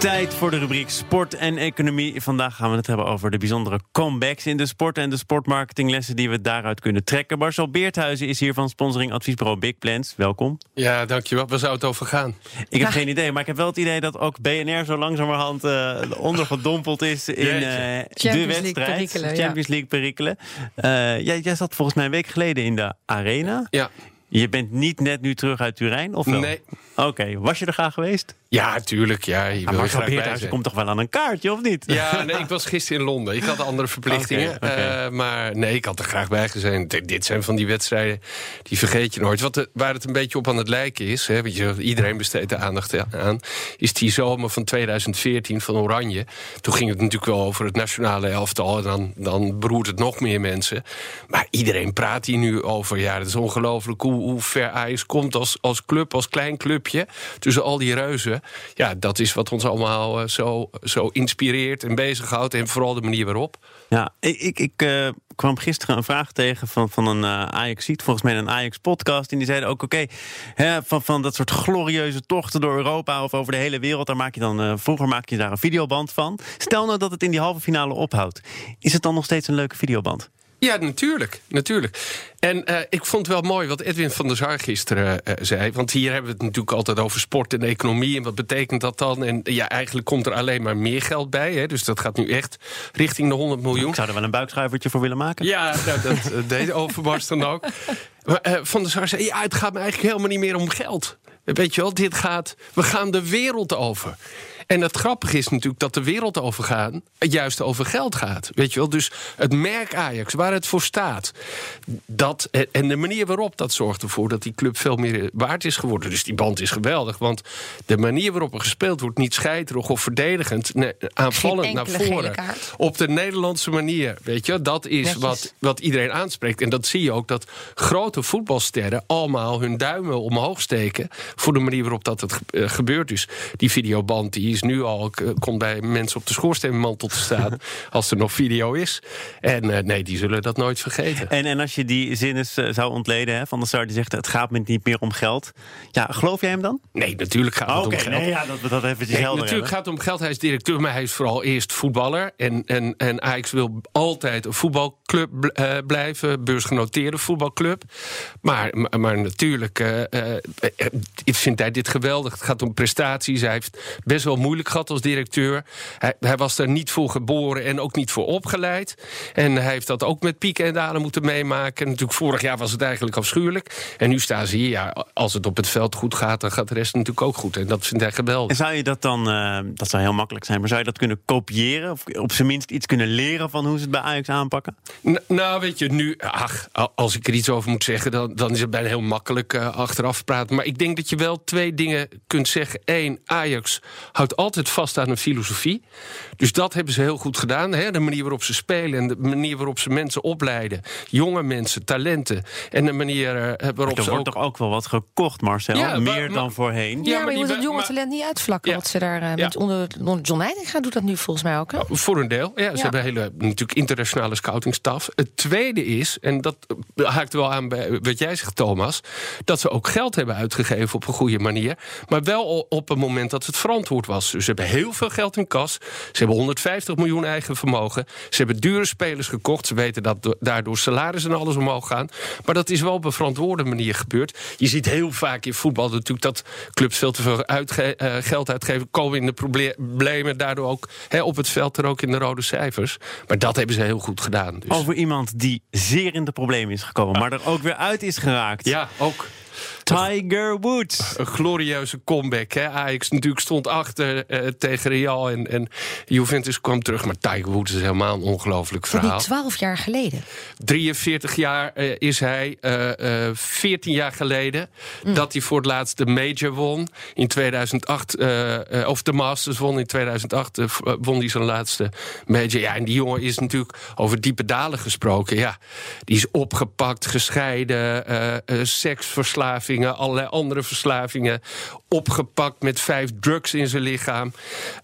Tijd voor de rubriek Sport en Economie. Vandaag gaan we het hebben over de bijzondere comebacks in de sport en de sportmarketinglessen die we daaruit kunnen trekken. Marcel Beerthuizen is hier van sponsoring adviesbureau Big Plans. Welkom. Ja, dankjewel. Waar zou het over gaan? Ik heb geen idee, maar ik heb wel het idee dat ook BNR zo langzamerhand uh, ondergedompeld is in uh, de wedstrijd. Perikelen, Champions League perikelen. Uh, jij, jij zat volgens mij een week geleden in de arena. Ja. Je bent niet net nu terug uit Turijn, of wel? Nee. Oké, was je er graag geweest? Ja, tuurlijk. Ja, je wil maar graag bij Beerthuizen zijn. komt toch wel aan een kaartje, of niet? Ja, nee, ik was gisteren in Londen. Ik had andere verplichtingen. Eh, maar nee, ik had er graag bij gezien. Dit zijn van die wedstrijden, die vergeet je nooit. Wat de- waar het een beetje op aan het lijken is... Hè, want je, iedereen besteedt er aandacht aan... is die zomer van 2014 van Oranje. Toen ging het natuurlijk wel over het nationale elftal... en dan, dan beroert het nog meer mensen. Maar iedereen praat hier nu over... ja, het is ongelooflijk hoe, hoe ver Ajax komt als, als club, als klein clubje... tussen al die reuzen. Ja, dat is wat ons allemaal eh, zo, zo inspireert en bezighoudt... en vooral de manier waarop. Ja, ik, ik, ik eh, kwam gisteren een vraag tegen van, van een uh, Ajax-ziet, volgens mij een Ajax-podcast. En die zeiden ook, oké, van, van dat soort glorieuze tochten door Europa of over de hele wereld, daar maak je dan, vroeger maak je daar een videoband van. Stel nou dat het in die halve finale ophoudt. Is het dan nog steeds een leuke videoband? Ja, natuurlijk. natuurlijk. En uh, ik vond het wel mooi wat Edwin van der Sar gisteren uh, zei. Want hier hebben we het natuurlijk altijd over sport en economie. En wat betekent dat dan? En ja, eigenlijk komt er alleen maar meer geld bij. Hè? Dus dat gaat nu echt richting de 100 miljoen. Ik zou er wel een buikschuivertje voor willen maken. Ja, nou, dat uh, deed Overmars dan ook. Maar Van der Sar zei, ja, het gaat me eigenlijk helemaal niet meer om geld. Weet je wel, dit gaat... We gaan de wereld over. En het grappige is natuurlijk dat de wereld overgaan juist over geld gaat. Weet je wel? Dus het merk Ajax, waar het voor staat. Dat, en de manier waarop dat zorgt ervoor dat die club veel meer waard is geworden. Dus die band is geweldig. Want de manier waarop er gespeeld wordt, niet scheiterig of verdedigend, nee, aanvallend naar voren. Op de Nederlandse manier. Weet je, dat is wat, wat iedereen aanspreekt. En dat zie je ook dat grote voetbalsterren allemaal hun duimen omhoog steken. Voor de manier waarop dat het gebeurt. Dus die videoband die is nu al komt bij mensen op de schoorsteenmantel te staan. als er nog video is. En uh, nee, die zullen dat nooit vergeten. En, en als je die zin eens uh, zou ontleden hè, van de Sar die zegt: het gaat me niet meer om geld. Ja, geloof jij hem dan? Nee, natuurlijk gaat het oh, om geld. Nee, ja, dat dat even nee, helder Natuurlijk hebben. gaat het om geld. Hij is directeur, maar hij is vooral eerst voetballer. En, en, en Ajax wil altijd een voetbalclub uh, blijven, beursgenoteerde voetbalclub. Maar, maar, maar natuurlijk vindt hij dit geweldig. Het gaat om prestaties. Hij heeft best wel moeilijk gehad als directeur. Hij, hij, was daar niet voor geboren en ook niet voor opgeleid. En hij heeft dat ook met pieken en dalen moeten meemaken. En natuurlijk vorig jaar was het eigenlijk afschuwelijk. En nu staan ze hier. Ja, als het op het veld goed gaat, dan gaat de rest natuurlijk ook goed. En dat vindt hij geweldig. En zou je dat dan, uh, dat zou heel makkelijk zijn, maar zou je dat kunnen kopiëren? Of op zijn minst iets kunnen leren van hoe ze het bij Ajax aanpakken? N nou, weet je, nu, ach, als ik er iets over moet zeggen, dan, dan is het bijna heel makkelijk uh, achteraf praten. Maar ik denk dat je wel twee dingen kunt zeggen. Eén, Ajax houdt altijd vast aan een filosofie. Dus dat hebben ze heel goed gedaan. Hè? De manier waarop ze spelen en de manier waarop ze mensen opleiden. Jonge mensen, talenten. En de manier uh, waarop maar er ze. Er wordt ook... toch ook wel wat gekocht, Marcel? Ja, Meer maar, dan maar, voorheen. Ja, maar, maar je moet het jonge talent niet uitvlakken. Wat ze daar uh, met onder, onder John Heitinga doet dat nu volgens mij ook. Hè? Voor een deel. Ja, ze hebben een hele natuurlijk internationale scoutingstaf. Het tweede is, en dat haakt wel aan bij wat jij zegt, Thomas. Dat ze ook geld hebben uitgegeven op een goede manier. Maar wel op een moment dat het verantwoord was. Dus ze hebben heel veel geld in kas. Ze hebben 150 miljoen eigen vermogen. Ze hebben dure spelers gekocht. Ze weten dat daardoor salaris en alles omhoog gaan. Maar dat is wel op een verantwoorde manier gebeurd. Je ziet heel vaak in voetbal natuurlijk dat clubs veel te veel uitge uh, geld uitgeven. Komen in de problemen. Daardoor ook he, op het veld en ook in de rode cijfers. Maar dat hebben ze heel goed gedaan. Dus. Over iemand die zeer in de problemen is gekomen. Maar er ook weer uit is geraakt. Ja, ook. Tiger Woods. Een glorieuze comeback. Hè? Ajax natuurlijk stond achter uh, tegen Real en, en Juventus kwam terug. Maar Tiger Woods is helemaal een ongelooflijk verhaal. Niet 12 jaar geleden? 43 jaar uh, is hij. Uh, 14 jaar geleden mm. dat hij voor het laatst de Major won. In 2008, of de Masters won in 2008, won hij zijn laatste Major. Ja, en die jongen is natuurlijk over diepe dalen gesproken. Ja, die is opgepakt, gescheiden, seksverslavingen, allerlei andere verslavingen. Opgepakt met vijf drugs in zijn lichaam.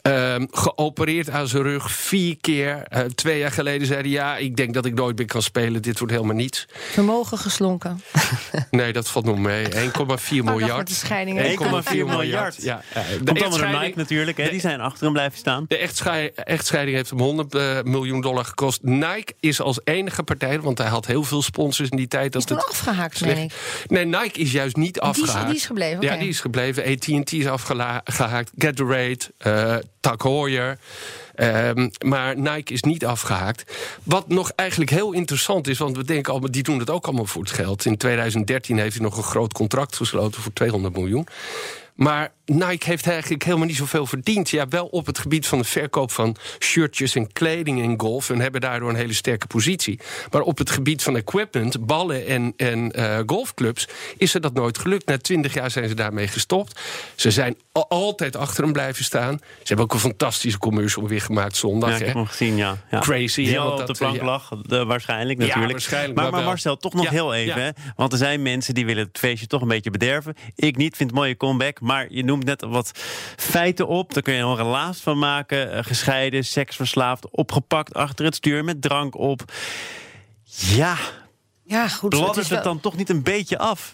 Ehm, geopereerd aan zijn rug vier keer. Uh, twee jaar geleden zei hij: Ja, ik denk dat ik nooit meer kan spelen. Dit wordt helemaal niets. Vermogen geslonken. nee, dat valt nog mee. 1,4 miljard. 1,4 miljard. Ja, de Komt allemaal Nike natuurlijk. Hè? Die zijn achter hem blijven staan. De echtscheiding heeft hem 100 uh, miljoen dollar gekost. Nike is als enige partij, want hij had heel veel sponsors in die tijd. Dat is het afgehaakt, ik. Nee, Nike is juist niet afgehaakt. Die is, die is gebleven. Ja, die is gebleven. AT&T is afgehaakt. Gatorade, uh, Tak Heuer. Um, maar Nike is niet afgehaakt. Wat nog eigenlijk heel interessant is, want we denken allemaal, die doen het ook allemaal voor het geld. In 2013 heeft hij nog een groot contract gesloten voor 200 miljoen. Maar Nike heeft eigenlijk helemaal niet zoveel verdiend. Ja, wel op het gebied van de verkoop van shirtjes en kleding in golf. En hebben daardoor een hele sterke positie. Maar op het gebied van equipment, ballen en, en uh, golfclubs... is ze dat nooit gelukt. Na twintig jaar zijn ze daarmee gestopt. Ze zijn altijd achter hem blijven staan. Ze hebben ook een fantastische commercial weer gemaakt zondag. Ja, ik heb hem gezien, ja. ja. Crazy. Die al op de plank lag, de, waarschijnlijk natuurlijk. Ja, waarschijnlijk. Maar, maar Marcel, toch nog heel even. Hè? Want er zijn mensen die willen het feestje toch een beetje bederven. Ik niet, vind het mooie comeback. Maar je noemt net wat feiten op. Daar kun je een relaas van maken. Uh, gescheiden, seksverslaafd, opgepakt achter het stuur met drank op. Ja, ja goed, bladdert het, wel... het dan toch niet een beetje af?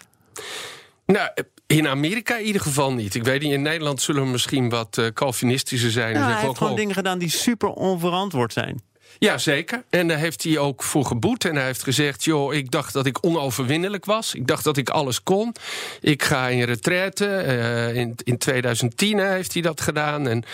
Nou, in Amerika in ieder geval niet. Ik weet niet, in Nederland zullen we misschien wat uh, Calvinistischer zijn. Ja, hij heeft gewoon dingen gedaan die super onverantwoord zijn. Ja, zeker. En daar heeft hij ook voor geboet. En hij heeft gezegd: joh, ik dacht dat ik onoverwinnelijk was. Ik dacht dat ik alles kon. Ik ga in retraite. Uh, in, in 2010 heeft hij dat gedaan. En.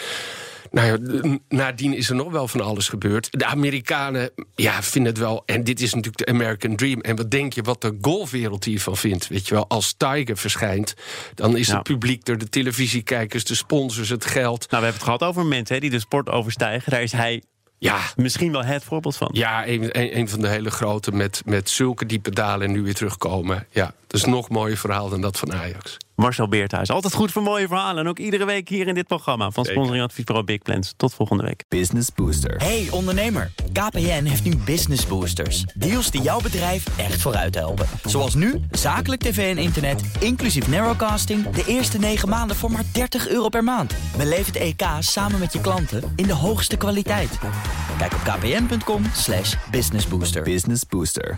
Nou ja, nadien is er nog wel van alles gebeurd. De Amerikanen ja, vinden het wel. En dit is natuurlijk de American Dream. En wat denk je wat de golfwereld hiervan vindt? Weet je wel, als Tiger verschijnt, dan is het publiek er, de televisiekijkers, de sponsors, het geld. Nou, we hebben het gehad over mensen hè, die de sport overstijgen. Daar is hij ja. Misschien wel het voorbeeld van. Ja, een, een, van de hele grote met, met zulke diepe dalen en nu weer terugkomen. Ja, dat is nog mooier verhaal dan dat van Ajax. Marcel Beerthuis, altijd goed voor mooie verhalen. En ook iedere week hier in dit programma van Sponsoring Adviesbureau Big Plans. Tot volgende week. Business Booster. Hey ondernemer, KPN heeft nu Business Boosters. Deals die jouw bedrijf echt vooruit helpen. Zoals nu, zakelijk tv en internet, inclusief narrowcasting... de eerste 9 maanden voor maar 30 euro per maand. Beleef het EK samen met je klanten in de hoogste kwaliteit. Kijk op kpn.com businessbooster. Business Booster.